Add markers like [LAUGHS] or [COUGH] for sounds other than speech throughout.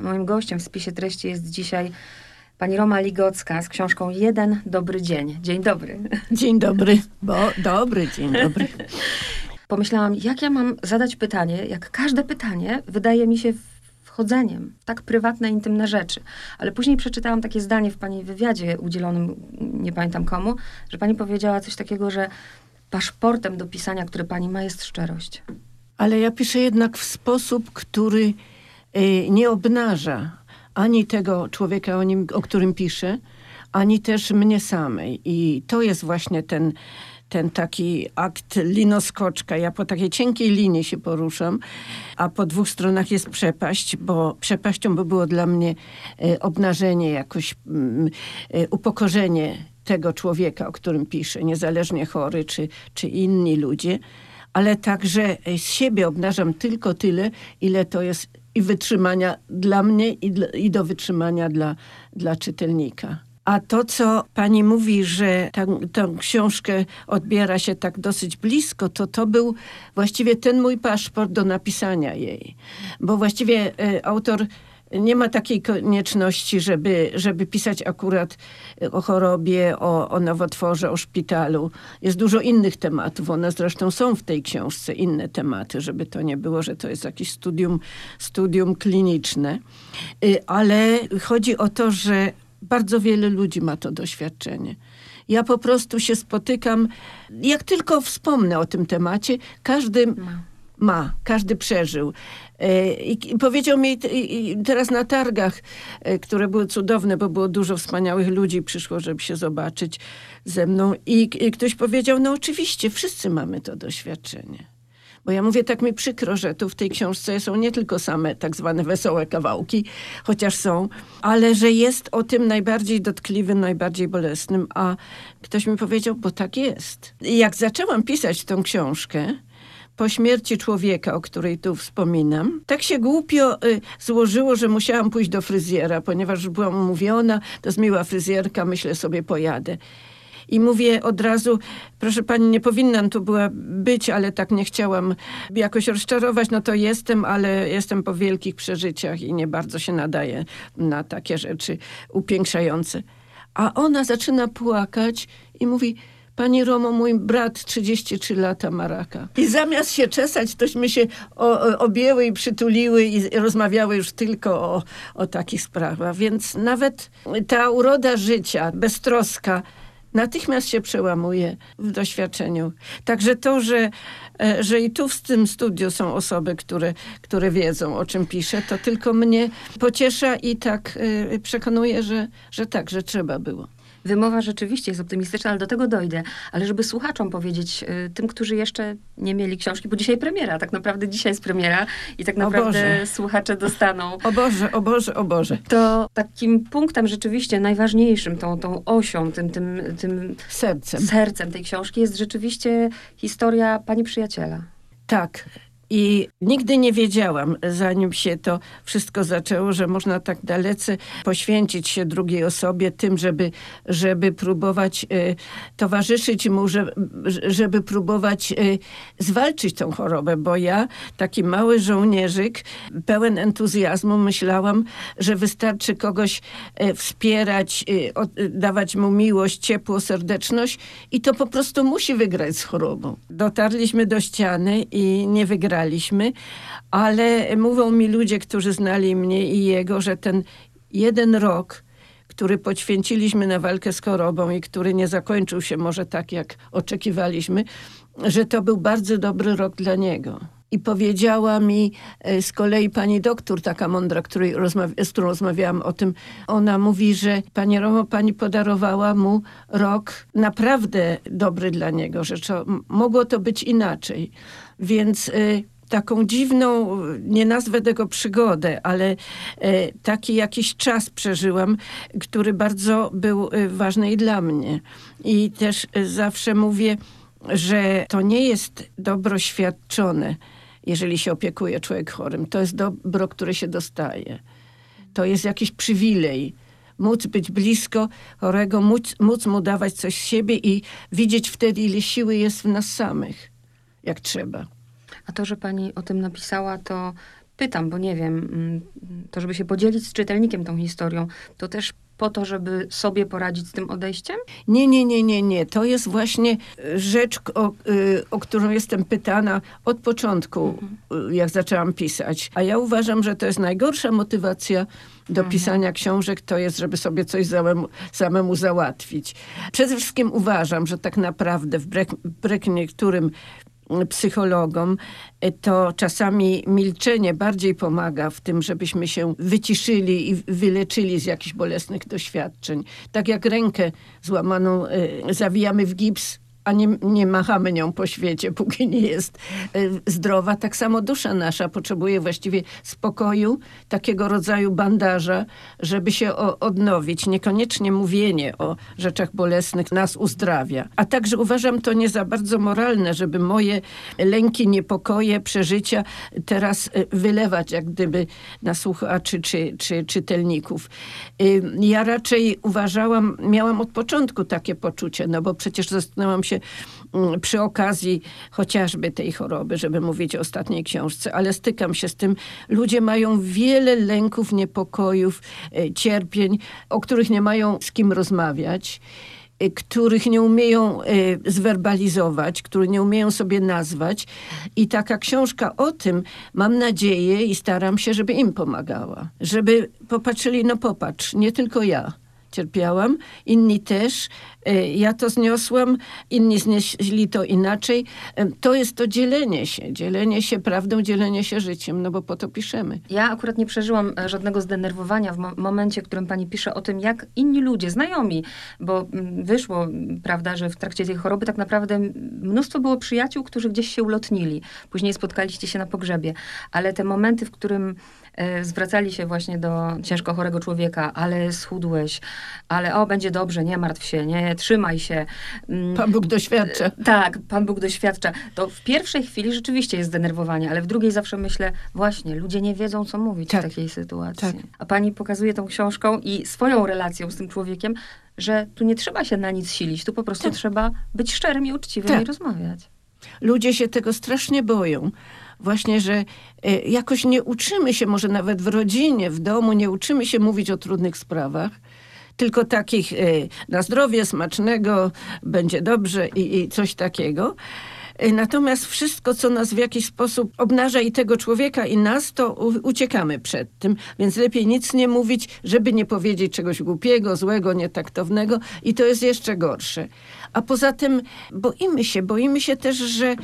Moim gościem w spisie treści jest dzisiaj pani Roma Ligocka z książką Jeden dobry dzień. Dzień dobry. Dzień dobry, bo dobry dzień dobry. [LAUGHS] Pomyślałam, jak ja mam zadać pytanie, jak każde pytanie wydaje mi się wchodzeniem w tak prywatne, intymne rzeczy. Ale później przeczytałam takie zdanie w pani wywiadzie udzielonym, nie pamiętam komu, że pani powiedziała coś takiego, że paszportem do pisania, który pani ma, jest szczerość. Ale ja piszę jednak w sposób, który nie obnaża ani tego człowieka, o, nim, o którym piszę, ani też mnie samej. I to jest właśnie ten, ten taki akt linoskoczka. Ja po takiej cienkiej linii się poruszam, a po dwóch stronach jest przepaść, bo przepaścią by było dla mnie y, obnażenie, jakoś y, upokorzenie tego człowieka, o którym piszę, niezależnie chory czy, czy inni ludzie, ale także z siebie obnażam tylko tyle, ile to jest i wytrzymania dla mnie, i, dla, i do wytrzymania dla, dla czytelnika. A to, co pani mówi, że tę książkę odbiera się tak dosyć blisko, to to był właściwie ten mój paszport do napisania jej. Bo właściwie y, autor nie ma takiej konieczności, żeby, żeby pisać akurat o chorobie, o, o nowotworze, o szpitalu. Jest dużo innych tematów. One zresztą są w tej książce, inne tematy, żeby to nie było, że to jest jakieś studium, studium kliniczne. Y, ale chodzi o to, że bardzo wiele ludzi ma to doświadczenie. Ja po prostu się spotykam, jak tylko wspomnę o tym temacie, każdy ma, każdy przeżył. E, I, powiedział mi teraz na targach, e, które były cudowne, bo było dużo wspaniałych ludzi, przyszło, żeby się zobaczyć ze mną. I, ktoś powiedział, no oczywiście, wszyscy mamy to doświadczenie. Bo ja mówię, tak mi przykro, że tu w tej książce są nie tylko same tak zwane wesołe kawałki, chociaż są, ale że jest o tym najbardziej dotkliwym, najbardziej bolesnym. A ktoś mi powiedział, bo tak jest. I jak zaczęłam pisać tę książkę, po śmierci człowieka, o której tu wspominam. Tak się głupio y, złożyło, że musiałam pójść do fryzjera, ponieważ byłam umówiona, to jest miła fryzjerka, myślę sobie pojadę. I mówię od razu, proszę pani, nie powinnam tu była być, ale tak nie chciałam jakoś rozczarować, no to jestem, ale jestem po wielkich przeżyciach i nie bardzo się nadaje na takie rzeczy upiększające. A ona zaczyna płakać i mówi, Pani Romo, mój brat 33 lata ma raka. I zamiast się czesać, tośmy się o, objęły i przytuliły i rozmawiały już tylko o, o takich sprawach. Więc nawet ta uroda życia, beztroska, natychmiast się przełamuje w doświadczeniu. Także to, że, e, że i tu w tym studiu są osoby, które, które wiedzą, o czym piszę, to tylko mnie pociesza i tak e, przekonuje, że, że tak, że trzeba było. Wymowa rzeczywiście jest optymistyczna, ale do tego dojdę. Ale żeby słuchaczom powiedzieć, y, tym, którzy jeszcze nie mieli książki, bo dzisiaj premiera, tak naprawdę dzisiaj jest premiera i tak naprawdę słuchacze dostaną. [LAUGHS] O Boże, o Boże, o Boże. To takim punktem rzeczywiście najważniejszym, tą, tą osią, tym, tym, tym sercem. sercem tej książki jest rzeczywiście historia pani przyjaciela. Tak. I nigdy nie wiedziałam, zanim się to wszystko zaczęło, że można tak dalece poświęcić się drugiej osobie tym, żeby, żeby próbować y, towarzyszyć mu, żeby, żeby próbować y, zwalczyć tą chorobę, bo ja, taki mały żołnierzyk, pełen entuzjazmu, myślałam, że wystarczy kogoś y, wspierać, y, dawać mu miłość, ciepło, serdeczność i to po prostu musi wygrać z chorobą. Dotarliśmy do ściany i nie wygraliśmy ale mówią mi ludzie, którzy znali mnie i jego, że ten jeden rok, który poświęciliśmy na walkę z chorobą i który nie zakończył się może tak, jak oczekiwaliśmy, że to był bardzo dobry rok dla niego. I powiedziała mi e, z kolei pani doktor, taka mądra, której z którą rozmawiałam o tym, ona mówi, że pani Romo, pani podarowała mu rok naprawdę dobry dla niego, że to, mogło to być inaczej. Więc y, taką dziwną, nie nazwę tego przygodę, ale e, taki jakiś czas przeżyłam, który bardzo był e, ważny i dla mnie. I też e, zawsze mówię, że to nie jest dobro świadczone, jeżeli się opiekuje człowiek chorym. To jest dobro, które się dostaje. To jest jakiś przywilej móc być blisko chorego, móc, móc mu dawać coś z siebie i widzieć wtedy, ile siły jest w nas samych, jak trzeba. A to, że pani o tym napisała, to pytam, bo nie wiem, mm, to żeby się podzielić z czytelnikiem tą historią, to też po to, żeby sobie poradzić z tym odejściem? Nie, nie, nie, nie, nie. To jest właśnie rzecz, o, y, o którą jestem pytana od początku, y, jak zaczęłam pisać. A ja uważam, że to jest najgorsza motywacja do pisania książek, to jest, żeby sobie coś samemu, samemu załatwić. Przede wszystkim uważam, że tak naprawdę wbrew, wbrew niektórym psychologom, y, to czasami milczenie bardziej pomaga w tym, żebyśmy się wyciszyli i wyleczyli z jakichś bolesnych doświadczeń. Tak jak rękę złamaną y, zawijamy w gips, a nie, nie machamy nią po świecie, [LAUGHS] póki nie jest y, zdrowa. Tak samo dusza nasza potrzebuje właściwie spokoju, takiego rodzaju bandaża, żeby się odnowić. Niekoniecznie mówienie o rzeczach bolesnych nas uzdrawia. A także uważam to nie za bardzo moralne, żeby moje lęki, niepokoje, przeżycia teraz y, wylewać jak gdyby na słuchaczy czy, czy czytelników. Ja raczej uważałam, miałam od początku takie poczucie, no bo przecież zastanawiałam się mm, przy okazji chociażby tej choroby, żeby mówić o ostatniej książce, ale stykam się z tym. Ludzie mają wiele lęków, niepokojów, e, cierpień, o których nie mają z kim rozmawiać e, których nie umieją e, zwerbalizować, które nie umieją sobie nazwać. I taka książka o tym, mam nadzieję i staram się, żeby im pomagała. Żeby popatrzyli, no popatrz, nie tylko ja cierpiałam, inni też. E, Ja to zniosłam, inni znieśli to inaczej. E, To jest to dzielenie się, dzielenie się prawdą, dzielenie się życiem, no bo po to piszemy. Ja akurat nie przeżyłam e, żadnego zdenerwowania w mo- momencie, w którym pani pisze o tym, jak inni ludzie, znajomi, bo mm, wyszło, mm, prawda, że w trakcie tej choroby tak naprawdę mnóstwo było przyjaciół, którzy gdzieś się ulotnili. Później spotkaliście się na pogrzebie. Ale te momenty, w którym zwracali się właśnie do ciężko chorego człowieka, ale schudłeś, ale o, będzie dobrze, nie martw się, nie, trzymaj się. Mm, Pan Bóg doświadcza. tak, Pan Bóg doświadcza. To w pierwszej chwili rzeczywiście jest zdenerwowanie, ale w drugiej zawsze myślę, właśnie, ludzie nie wiedzą, co mówić Tak, w takiej sytuacji. tak. A pani pokazuje tą książką i swoją relacją z tym człowiekiem, że tu nie trzeba się na nic silić, tu po prostu Tak. trzeba być szczerym i uczciwym Tak. i rozmawiać. Ludzie się tego strasznie boją. Właśnie, że e, jakoś nie uczymy się, może nawet w rodzinie, w domu, nie uczymy się mówić o trudnych sprawach. Tylko takich e, na zdrowie, smacznego, będzie dobrze i, i coś takiego. E, Natomiast wszystko, co nas w jakiś sposób obnaża i tego człowieka, i nas, to uciekamy przed tym. Więc lepiej nic nie mówić, żeby nie powiedzieć czegoś głupiego, złego, nietaktownego. I to jest jeszcze gorsze. A poza tym boimy się, boimy się też, że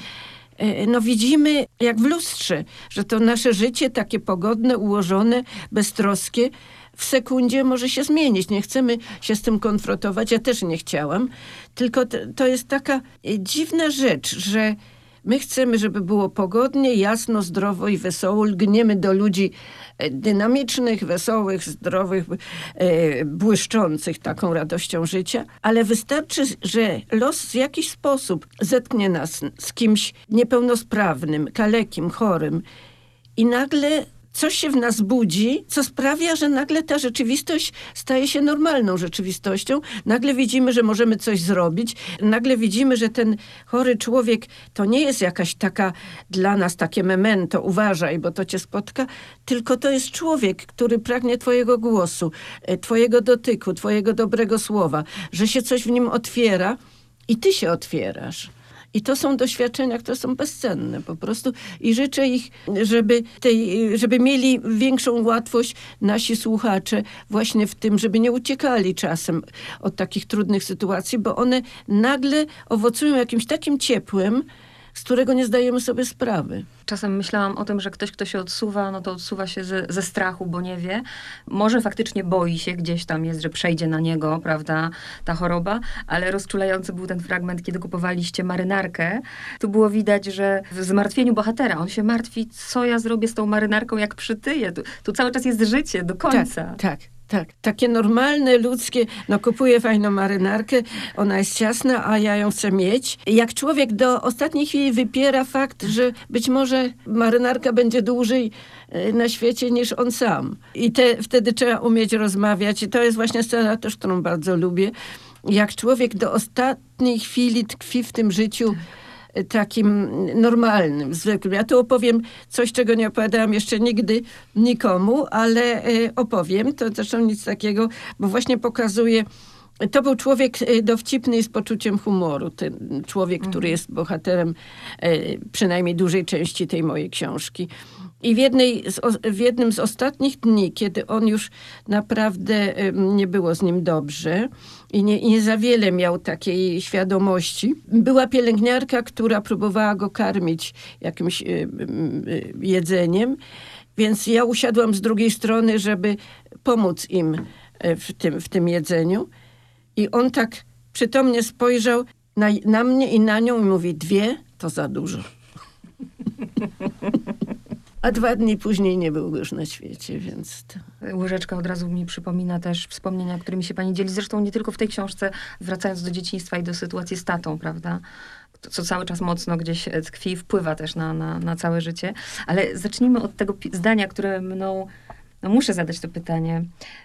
no widzimy jak w lustrze, że to nasze życie takie pogodne, ułożone, beztroskie w sekundzie może się zmienić. Nie chcemy się z tym konfrontować. Ja też nie chciałam. Tylko to, to jest taka e, dziwna rzecz, że my chcemy, żeby było pogodnie, jasno, zdrowo i wesoło. Lgniemy do ludzi e, dynamicznych, wesołych, zdrowych, e, błyszczących taką radością życia, ale wystarczy, że los w jakiś sposób zetknie nas z kimś niepełnosprawnym, kalekim, chorym i nagle coś się w nas budzi, co sprawia, że nagle ta rzeczywistość staje się normalną rzeczywistością. Nagle widzimy, że możemy coś zrobić. Nagle widzimy, że ten chory człowiek to nie jest jakaś taka dla nas takie memento, uważaj, bo to cię spotka, tylko to jest człowiek, który pragnie twojego głosu, e, twojego dotyku, twojego dobrego słowa, że się coś w nim otwiera i ty się otwierasz. I to są doświadczenia, które są bezcenne po prostu. I życzę ich, żeby, tej, żeby mieli większą łatwość nasi słuchacze właśnie w tym, żeby nie uciekali czasem od takich trudnych sytuacji, bo one nagle owocują jakimś takim ciepłem, z którego nie zdajemy sobie sprawy. Czasem myślałam o tym, że ktoś, kto się odsuwa, no to odsuwa się ze, ze strachu, bo nie wie. Może faktycznie boi się, gdzieś tam jest, że przejdzie na niego, prawda, ta choroba, ale rozczulający był ten fragment, kiedy kupowaliście marynarkę. Tu było widać, że w zmartwieniu bohatera, on się martwi, co ja zrobię z tą marynarką, jak przytyję. Tu, tu cały czas jest życie, do końca. Tak, tak. Tak, takie normalne, ludzkie, no kupuję fajną marynarkę, ona jest ciasna, a ja ją chcę mieć. Jak człowiek do ostatniej chwili wypiera fakt, że być może marynarka będzie dłużej e, na świecie niż on sam. I te, wtedy trzeba umieć rozmawiać. I to jest właśnie scena też, którą bardzo lubię. Jak człowiek do ostatniej chwili tkwi w tym życiu y, takim normalnym, zwykłym. Ja tu opowiem coś, czego nie opowiadałam jeszcze nigdy nikomu, ale y, opowiem. To zresztą nic takiego, bo właśnie pokazuje to był człowiek y, dowcipny i z poczuciem humoru. Ten człowiek, który jest bohaterem y, przynajmniej dużej części tej mojej książki. I w, z, w jednym z ostatnich dni, kiedy on już naprawdę nie było z nim dobrze i nie, nie za wiele miał takiej świadomości, była pielęgniarka, która próbowała go karmić jakimś jedzeniem. Więc ja usiadłam z drugiej strony, żeby pomóc im y, w tym, w tym jedzeniu. I on tak przytomnie spojrzał na, na mnie i na nią i mówi, dwie to za dużo. [LAUGHS] A dwa dni później nie był już na świecie, więc to... Łyżeczka od razu mi przypomina też wspomnienia, którymi się pani dzieli. Zresztą nie tylko w tej książce, wracając do dzieciństwa i do sytuacji z tatą, prawda? Co cały czas mocno gdzieś e, tkwi i wpływa też na, na, na całe życie. Ale zacznijmy od tego zdania, które mną. No muszę zadać to pytanie.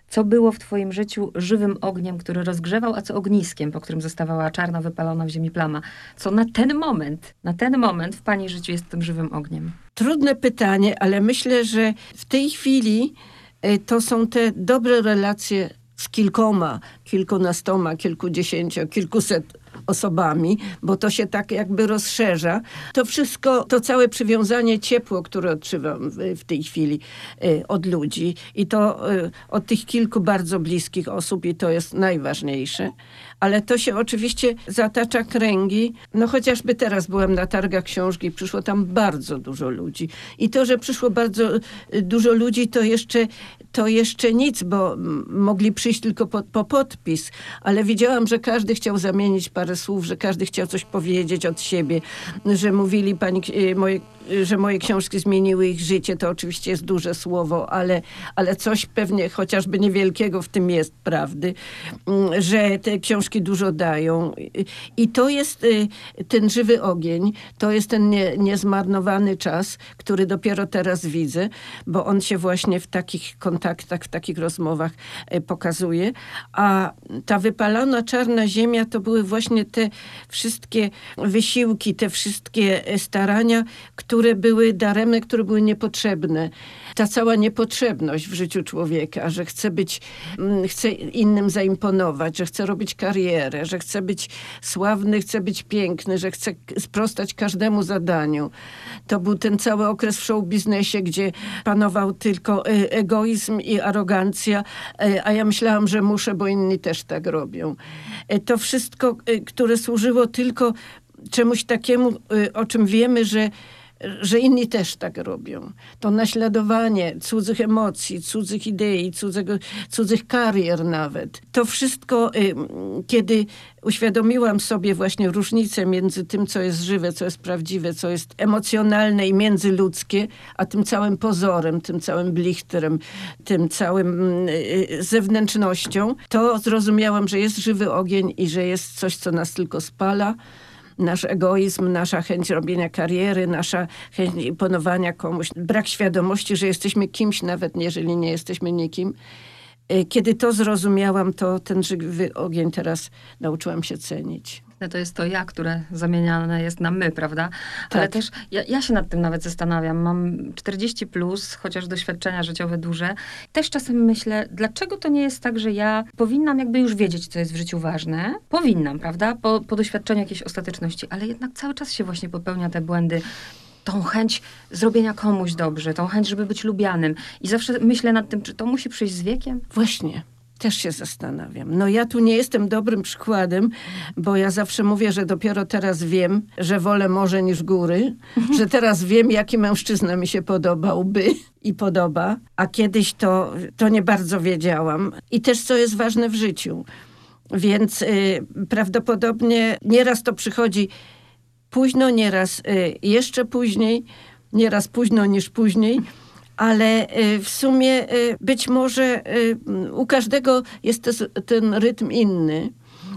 Co było w twoim życiu żywym ogniem, który rozgrzewał, a co ogniskiem, po którym zostawała czarna, wypalona w ziemi plama? Co na ten moment, na ten moment w pani życiu jest tym żywym ogniem? Trudne pytanie, ale myślę, że w tej chwili e, to są te dobre relacje z kilkoma, kilkunastoma, kilkudziesięcio, kilkuset osobami, bo to się tak jakby rozszerza. To wszystko, to całe przywiązanie, ciepło, które odczuwam w, tej chwili e, od ludzi i to e, od tych kilku bardzo bliskich osób i to jest najważniejsze. Ale to się oczywiście zatacza kręgi. No chociażby teraz byłem na targach książki, przyszło tam bardzo dużo ludzi. I to, że przyszło bardzo y, dużo ludzi, to jeszcze, to jeszcze nic, bo mogli przyjść tylko po, po podpis. Ale widziałam, że każdy chciał zamienić parę słów, że każdy chciał coś powiedzieć od siebie, że mówili pani, y, moje, y, że moje książki zmieniły ich życie. To oczywiście jest duże słowo, ale, ale coś pewnie chociażby niewielkiego w tym jest prawdy, że te książki dużo dają. I- I to jest y, ten żywy ogień, to jest ten nie, niezmarnowany czas, który dopiero teraz widzę, bo on się właśnie w takich kontaktach, w takich rozmowach y, pokazuje. A ta wypalona czarna ziemia to były właśnie te wszystkie wysiłki, te wszystkie y, starania, które były daremne, które były niepotrzebne. Ta cała niepotrzebność w życiu człowieka, że chce być, mm, chce innym zaimponować, że chce robić karierę, że chce być sławny, chce być piękny, że chce sprostać każdemu zadaniu. To był ten cały okres w show biznesie, gdzie panował tylko e, egoizm i arogancja, e, a ja myślałam, że muszę, bo inni też tak robią. E, To wszystko, które służyło tylko czemuś takiemu, o czym wiemy, że, że inni też tak robią. To naśladowanie cudzych emocji, cudzych idei, cudzego, cudzych karier nawet. To wszystko, y, kiedy uświadomiłam sobie właśnie różnicę między tym, co jest żywe, co jest prawdziwe, co jest emocjonalne i międzyludzkie, a tym całym pozorem, tym całym blichterem, tym całym mm, y, zewnętrznością, to zrozumiałam, że jest żywy ogień i że jest coś, co nas tylko spala nasz egoizm, nasza chęć robienia kariery, nasza chęć imponowania komuś, brak świadomości, że jesteśmy kimś, nawet jeżeli nie jesteśmy nikim. Y, Kiedy to zrozumiałam, to ten żywy ogień teraz nauczyłam się cenić. To jest to ja, które zamieniane jest na my, prawda? Ale Tak. też ja, ja się nad tym nawet zastanawiam. Mam 40 plus, chociaż doświadczenia życiowe duże. Też czasem myślę, dlaczego to nie jest tak, że ja powinnam jakby już wiedzieć, co jest w życiu ważne. Powinnam, prawda? Po, po doświadczeniu jakiejś ostateczności, ale jednak cały czas się właśnie popełnia te błędy. Tą chęć zrobienia komuś dobrze, tą chęć, żeby być lubianym. I zawsze myślę nad tym, czy to musi przyjść z wiekiem? Właśnie. Też się zastanawiam. No ja tu nie jestem dobrym przykładem, bo ja zawsze mówię, że dopiero teraz wiem, że wolę morze niż góry, że teraz wiem, jaki mężczyzna mi się podobałby i podoba, a kiedyś to, to nie bardzo wiedziałam. I też co jest ważne w życiu. Więc y, prawdopodobnie nieraz to przychodzi późno, nieraz y, jeszcze później, nieraz późno niż później, ale y, w sumie y, być może y, u każdego jest ten rytm inny.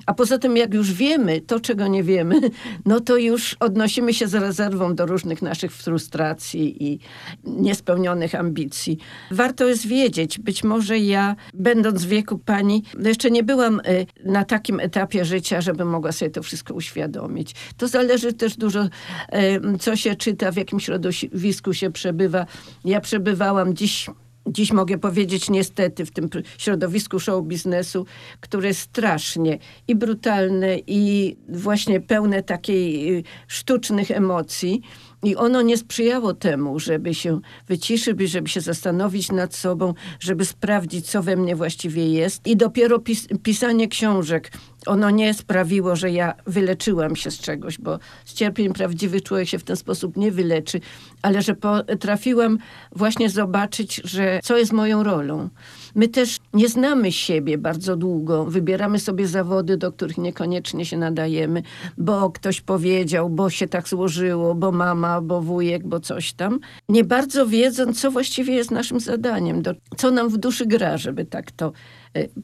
A poza tym, jak już wiemy to, czego nie wiemy, no to już odnosimy się z rezerwą do różnych naszych frustracji i niespełnionych ambicji. Warto jest wiedzieć, być może ja, będąc w wieku pani, no jeszcze nie byłam y, na takim etapie życia, żeby mogła sobie to wszystko uświadomić. To zależy też dużo, y, co się czyta, w jakim środowisku się przebywa. Ja przebywałam dziś dziś mogę powiedzieć niestety w tym środowisku show biznesu, które jest strasznie i brutalne i właśnie pełne takiej y, sztucznych emocji. I ono nie sprzyjało temu, żeby się wyciszyć, żeby się zastanowić nad sobą, żeby sprawdzić, co we mnie właściwie jest. I dopiero pis pisanie książek, ono nie sprawiło, że ja wyleczyłam się z czegoś, bo z cierpień prawdziwy człowiek się w ten sposób nie wyleczy, ale że potrafiłam właśnie zobaczyć, że co jest moją rolą. My też nie znamy siebie bardzo długo. Wybieramy sobie zawody, do których niekoniecznie się nadajemy, bo ktoś powiedział, bo się tak złożyło, bo mama, bo wujek, bo coś tam. Nie bardzo wiedząc, co właściwie jest naszym zadaniem, do, co nam w duszy gra, żeby tak to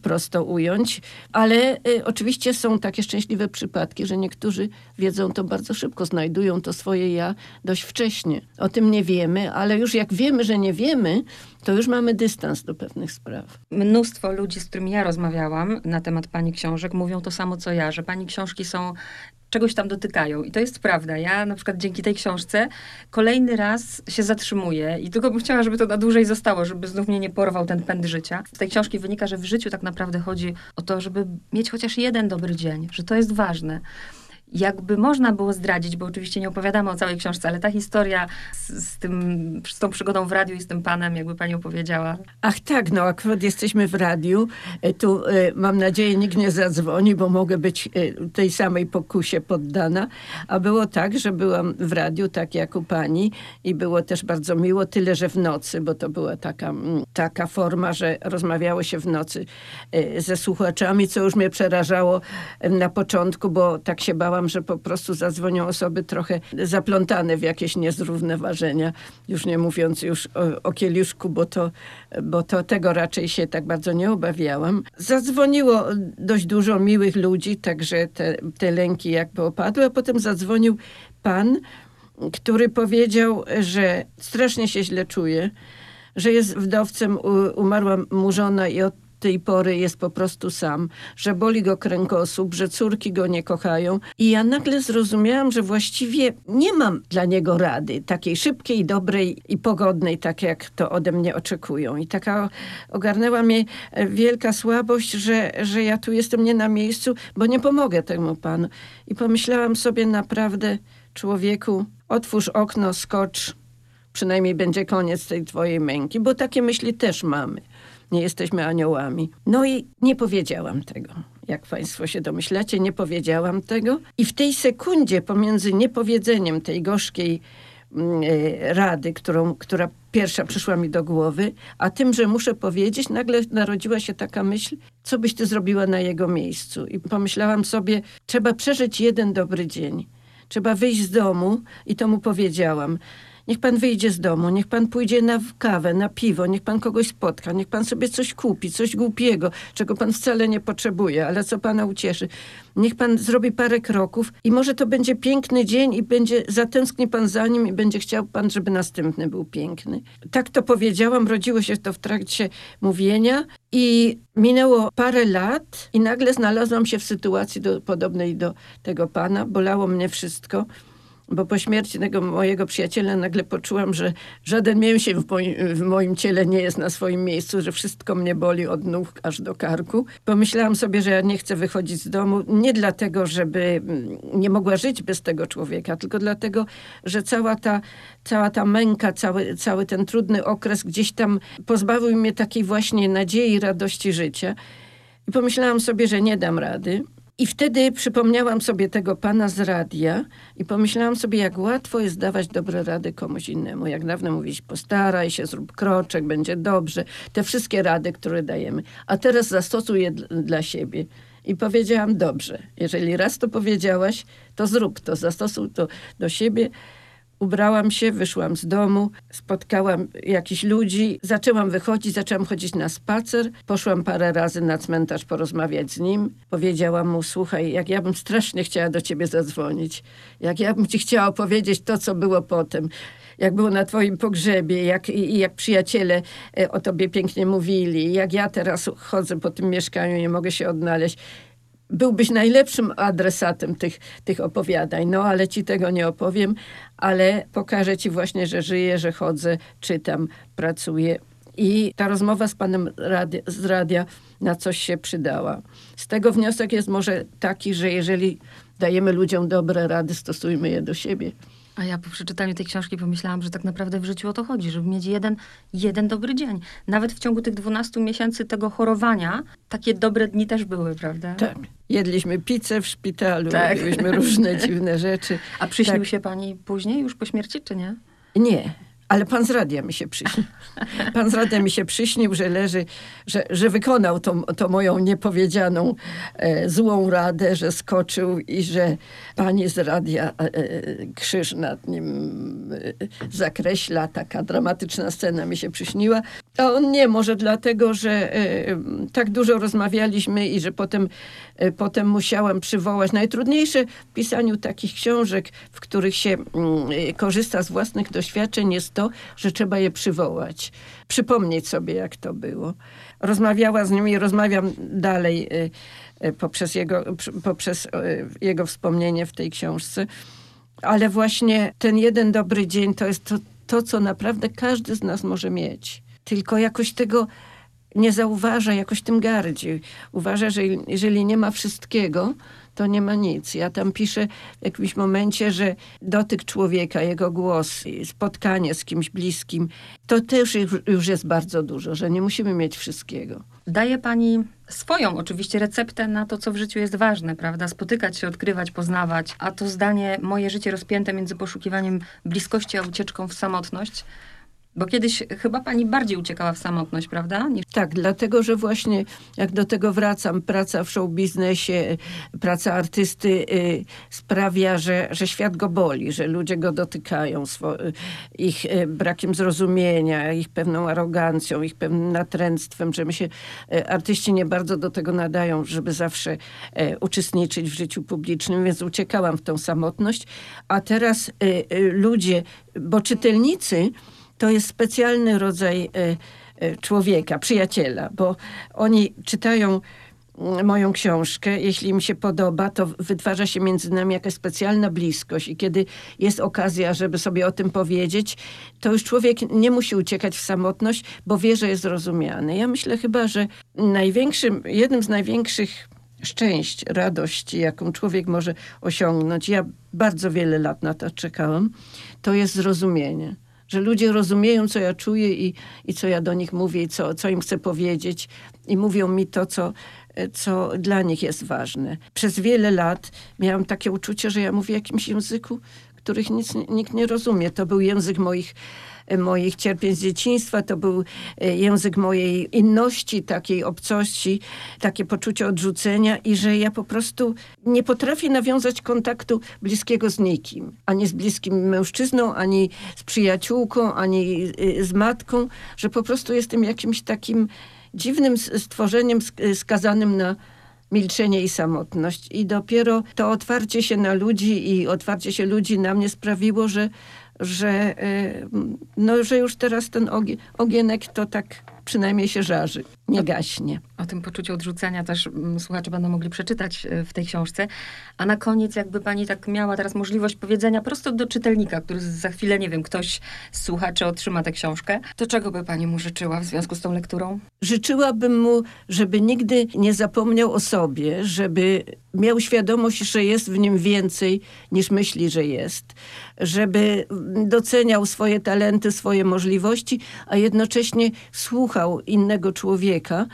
prosto ująć. Ale y, oczywiście są takie szczęśliwe przypadki, że niektórzy wiedzą to bardzo szybko, znajdują to swoje ja dość wcześnie. O tym nie wiemy, ale już jak wiemy, że nie wiemy, to już mamy dystans do pewnych spraw. Mnóstwo ludzi, z którymi ja rozmawiałam na temat pani książek, mówią to samo co ja, że pani książki są czegoś tam dotykają. I to jest prawda. Ja na przykład dzięki tej książce kolejny raz się zatrzymuję i tylko bym chciała, żeby to na dłużej zostało, żeby znów mnie nie porwał ten pęd życia. Z tej książki wynika, że w życiu tak naprawdę chodzi o to, żeby mieć chociaż jeden dobry dzień, że to jest ważne jakby można było zdradzić, bo oczywiście nie opowiadamy o całej książce, ale ta historia z, z, tym, z tą przygodą w radiu i z tym panem, jakby pani opowiedziała. Ach tak, no akurat jesteśmy w radiu. E, tu e, mam nadzieję nikt nie zadzwoni, bo mogę być e, tej samej pokusie poddana. A było tak, że byłam w radiu, tak jak u pani i było też bardzo miło, tyle że w nocy, bo to była taka, taka forma, że rozmawiało się w nocy ze słuchaczami, co już mnie przerażało na początku, bo tak się bałam że po prostu zadzwonią osoby trochę zaplątane w jakieś niezrównoważenia, już nie mówiąc już o, o kieliszku, bo to, bo to tego raczej się tak bardzo nie obawiałam. Zadzwoniło dość dużo miłych ludzi, także te, te lęki jakby opadły, a potem zadzwonił pan, który powiedział, że strasznie się źle czuje, że jest wdowcem, umarła mu żona i od tej pory jest po prostu sam, że boli go kręgosłup, że córki go nie kochają. I ja nagle zrozumiałam, że właściwie nie mam dla niego rady, takiej szybkiej, dobrej i pogodnej, tak jak to ode mnie oczekują. I taka ogarnęła mnie e, wielka słabość, że, że ja tu jestem nie na miejscu, bo nie pomogę temu panu. I pomyślałam sobie naprawdę, człowieku, otwórz okno, skocz, przynajmniej będzie koniec tej twojej męki, bo takie myśli też mamy nie jesteśmy aniołami. No i nie powiedziałam tego. Jak Państwo się domyślacie, nie powiedziałam tego. I w tej sekundzie pomiędzy niepowiedzeniem tej gorzkiej mm, e, rady, którą, która pierwsza przyszła mi do głowy, a tym, że muszę powiedzieć, nagle narodziła się taka myśl, co byś ty zrobiła na jego miejscu. I pomyślałam sobie, trzeba przeżyć jeden dobry dzień. Trzeba wyjść z domu i to mu powiedziałam. Niech pan wyjdzie z domu, niech pan pójdzie na kawę, na piwo, niech pan kogoś spotka, niech pan sobie coś kupi, coś głupiego, czego pan wcale nie potrzebuje, ale co pana ucieszy. Niech pan zrobi parę kroków i może to będzie piękny dzień i będzie, zatęskni pan za nim i będzie chciał pan, żeby następny był piękny. Tak to powiedziałam, rodziło się to w trakcie mówienia i minęło parę lat i nagle znalazłam się w sytuacji do, podobnej do tego pana. Bolało mnie wszystko bo po śmierci tego mojego przyjaciela nagle poczułam, że żaden mięsień w moim, w moim ciele nie jest na swoim miejscu, że wszystko mnie boli od nóg aż do karku. Pomyślałam sobie, że ja nie chcę wychodzić z domu, nie dlatego, żeby mm, nie mogła żyć bez tego człowieka, tylko dlatego, że cała ta, cała ta męka, cały, cały ten trudny okres gdzieś tam pozbawił mnie takiej właśnie nadziei, radości życia. I pomyślałam sobie, że nie dam rady. I wtedy przypomniałam sobie tego pana z radia i pomyślałam sobie, jak łatwo jest dawać dobre rady komuś innemu. Jak dawno mówić, postaraj się, zrób kroczek, będzie dobrze. Te wszystkie rady, które dajemy. A teraz zastosuję dla siebie. I powiedziałam, dobrze, jeżeli raz to powiedziałaś, to zrób to, zastosuj to do siebie. Ubrałam się, wyszłam z domu, spotkałam jakichś ludzi, zaczęłam wychodzić, zaczęłam chodzić na spacer. Poszłam parę razy na cmentarz porozmawiać z nim. Powiedziałam mu, słuchaj, jak ja bym strasznie chciała do ciebie zadzwonić, jak ja bym ci chciała opowiedzieć to, co było potem jak było na twoim pogrzebie, jak, i jak przyjaciele e, o tobie pięknie mówili, jak ja teraz chodzę po tym mieszkaniu, nie mogę się odnaleźć. Byłbyś najlepszym adresatem tych, tych opowiadań, no ale ci tego nie opowiem, ale pokażę ci właśnie, że żyję, że chodzę, czytam, pracuję. I ta rozmowa z panem radia, z radia na coś się przydała. Z tego wniosek jest może taki, że jeżeli dajemy ludziom dobre rady, stosujmy je do siebie. A ja po przeczytaniu tej książki pomyślałam, że tak naprawdę w życiu o to chodzi, żeby mieć jeden, jeden dobry dzień. Nawet w ciągu tych 12 miesięcy tego chorowania, takie dobre dni też były, prawda? Tak. Jedliśmy pizzę w szpitalu, Tak. robiliśmy różne dziwne rzeczy. A przyśnił Tak. się pani później, już po śmierci, czy nie? Nie, ale pan z radia mi się przyśnił. [LAUGHS] Pan z radia mi się przyśnił, że leży, że, że wykonał tą, tą moją niepowiedzianą e, złą radę, że skoczył i że pani z radia e, e, krzyż nad nim e, zakreśla. Taka dramatyczna scena mi się przyśniła. A on nie, może dlatego, że e, tak dużo rozmawialiśmy i że potem, e, potem musiałam przywołać. Najtrudniejsze w pisaniu takich książek, w których się mm, korzysta z własnych doświadczeń, jest to, że trzeba je przywołać. Przypomnieć sobie, jak to było. Rozmawiała z nim i rozmawiam dalej e, e, poprzez jego, poprzez e, jego wspomnienie w tej książce. Ale właśnie ten jeden dobry dzień to jest to, to, co naprawdę każdy z nas może mieć. Tylko jakoś tego nie zauważa, jakoś tym gardzi. Uważa, że jeżeli nie ma wszystkiego, to nie ma nic. Ja tam piszę w jakimś momencie, że dotyk człowieka, jego głos, spotkanie z kimś bliskim, to też już- jest bardzo dużo, że nie musimy mieć wszystkiego. Daje pani swoją oczywiście receptę na to, co w życiu jest ważne, prawda? Spotykać się, odkrywać, poznawać. A to zdanie, moje życie rozpięte między poszukiwaniem bliskości a ucieczką w samotność. Bo kiedyś chyba pani bardziej uciekała w samotność, prawda? Niż... Tak, dlatego, że właśnie jak do tego wracam, praca w show biznesie, praca artysty y, sprawia, że, że świat go boli, że ludzie go dotykają, y, ich y, brakiem zrozumienia, ich pewną arogancją, ich pewnym natręctwem, że my się, y, artyści nie bardzo do tego nadają, żeby zawsze y, uczestniczyć w życiu publicznym, więc uciekałam w tą samotność, a teraz y, ludzie, bo czytelnicy to jest specjalny rodzaj e, e, człowieka, przyjaciela, bo oni czytają mm, moją książkę, jeśli im się podoba, to wytwarza się między nami jakaś specjalna bliskość i kiedy jest okazja, żeby sobie o tym powiedzieć, to już człowiek nie musi uciekać w samotność, bo wie, że jest zrozumiany. Ja myślę chyba, że największym, jednym z największych szczęść, radości, jaką człowiek może osiągnąć, ja bardzo wiele lat na to czekałam, to jest zrozumienie że ludzie rozumieją, co ja czuję i, i co ja do nich mówię, i co, co im chcę powiedzieć, i mówią mi to, co, co dla nich jest ważne. Przez wiele lat miałam takie uczucie, że ja mówię jakimś języku, których nic, nikt nie rozumie. To był język moich moich cierpień z dzieciństwa, to był e, język mojej inności, takiej obcości, takie poczucie odrzucenia i że ja po prostu nie potrafię nawiązać kontaktu bliskiego z nikim. Ani z bliskim mężczyzną, ani z przyjaciółką, ani y, z matką, że po prostu jestem jakimś takim dziwnym stworzeniem sk- skazanym na milczenie i samotność. I dopiero to otwarcie się na ludzi i otwarcie się ludzi na mnie sprawiło, że, że, y, no, że już teraz ten ogie, ogienek to tak przynajmniej się żarzy, nie gaśnie. O tym poczuciu odrzucenia też mm, słuchacze będą mogli przeczytać e, w tej książce. A na koniec, jakby pani tak miała teraz możliwość powiedzenia prosto do czytelnika, który za chwilę, nie wiem, ktoś z słuchaczy otrzyma tę książkę, to czego by pani mu życzyła w związku z tą lekturą? Życzyłabym mu, żeby nigdy nie zapomniał o sobie, żeby miał świadomość, że jest w nim więcej niż myśli, że jest, żeby doceniał swoje talenty, swoje możliwości, a jednocześnie słuchał innego człowieka.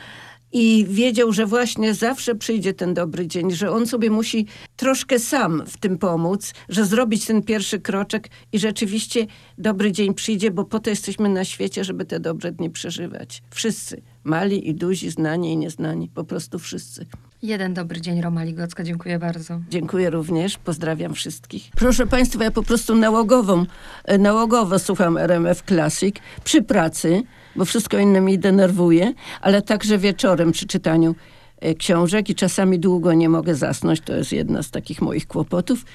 I wiedział, że właśnie zawsze przyjdzie ten dobry dzień, że on sobie musi troszkę sam w tym pomóc, że zrobić ten pierwszy kroczek i rzeczywiście dobry dzień przyjdzie, bo po to jesteśmy na świecie, żeby te dobre dni przeżywać. Wszyscy, mali i duzi, znani i nieznani, po prostu wszyscy. Jeden dobry dzień, Roma Ligocka. Dziękuję bardzo. Dziękuję również, pozdrawiam wszystkich. Proszę Państwa, ja po prostu nałogową, e, nałogowo słucham RMF Classic przy pracy, bo wszystko inne mi denerwuje, ale także wieczorem przy czytaniu e, książek i czasami długo nie mogę zasnąć, to jest jedna z takich moich kłopotów.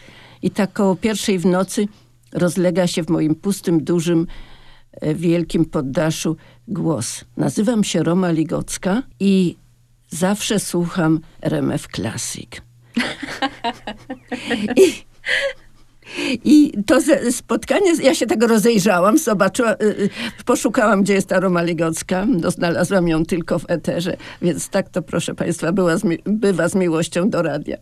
I tak koło pierwszej w nocy rozlega się w moim pustym, dużym, e, wielkim poddaszu głos. Nazywam się Roma Ligocka i zawsze słucham RMF Classic. [LAUGHS] I, I to spotkanie, ja się tego rozejrzałam, zobaczyłam, y, y, poszukałam, gdzie jest ta Roma Ligocka. No, znalazłam ją tylko w eterze, więc tak to, proszę Państwa, była z bywa z miłością do radia.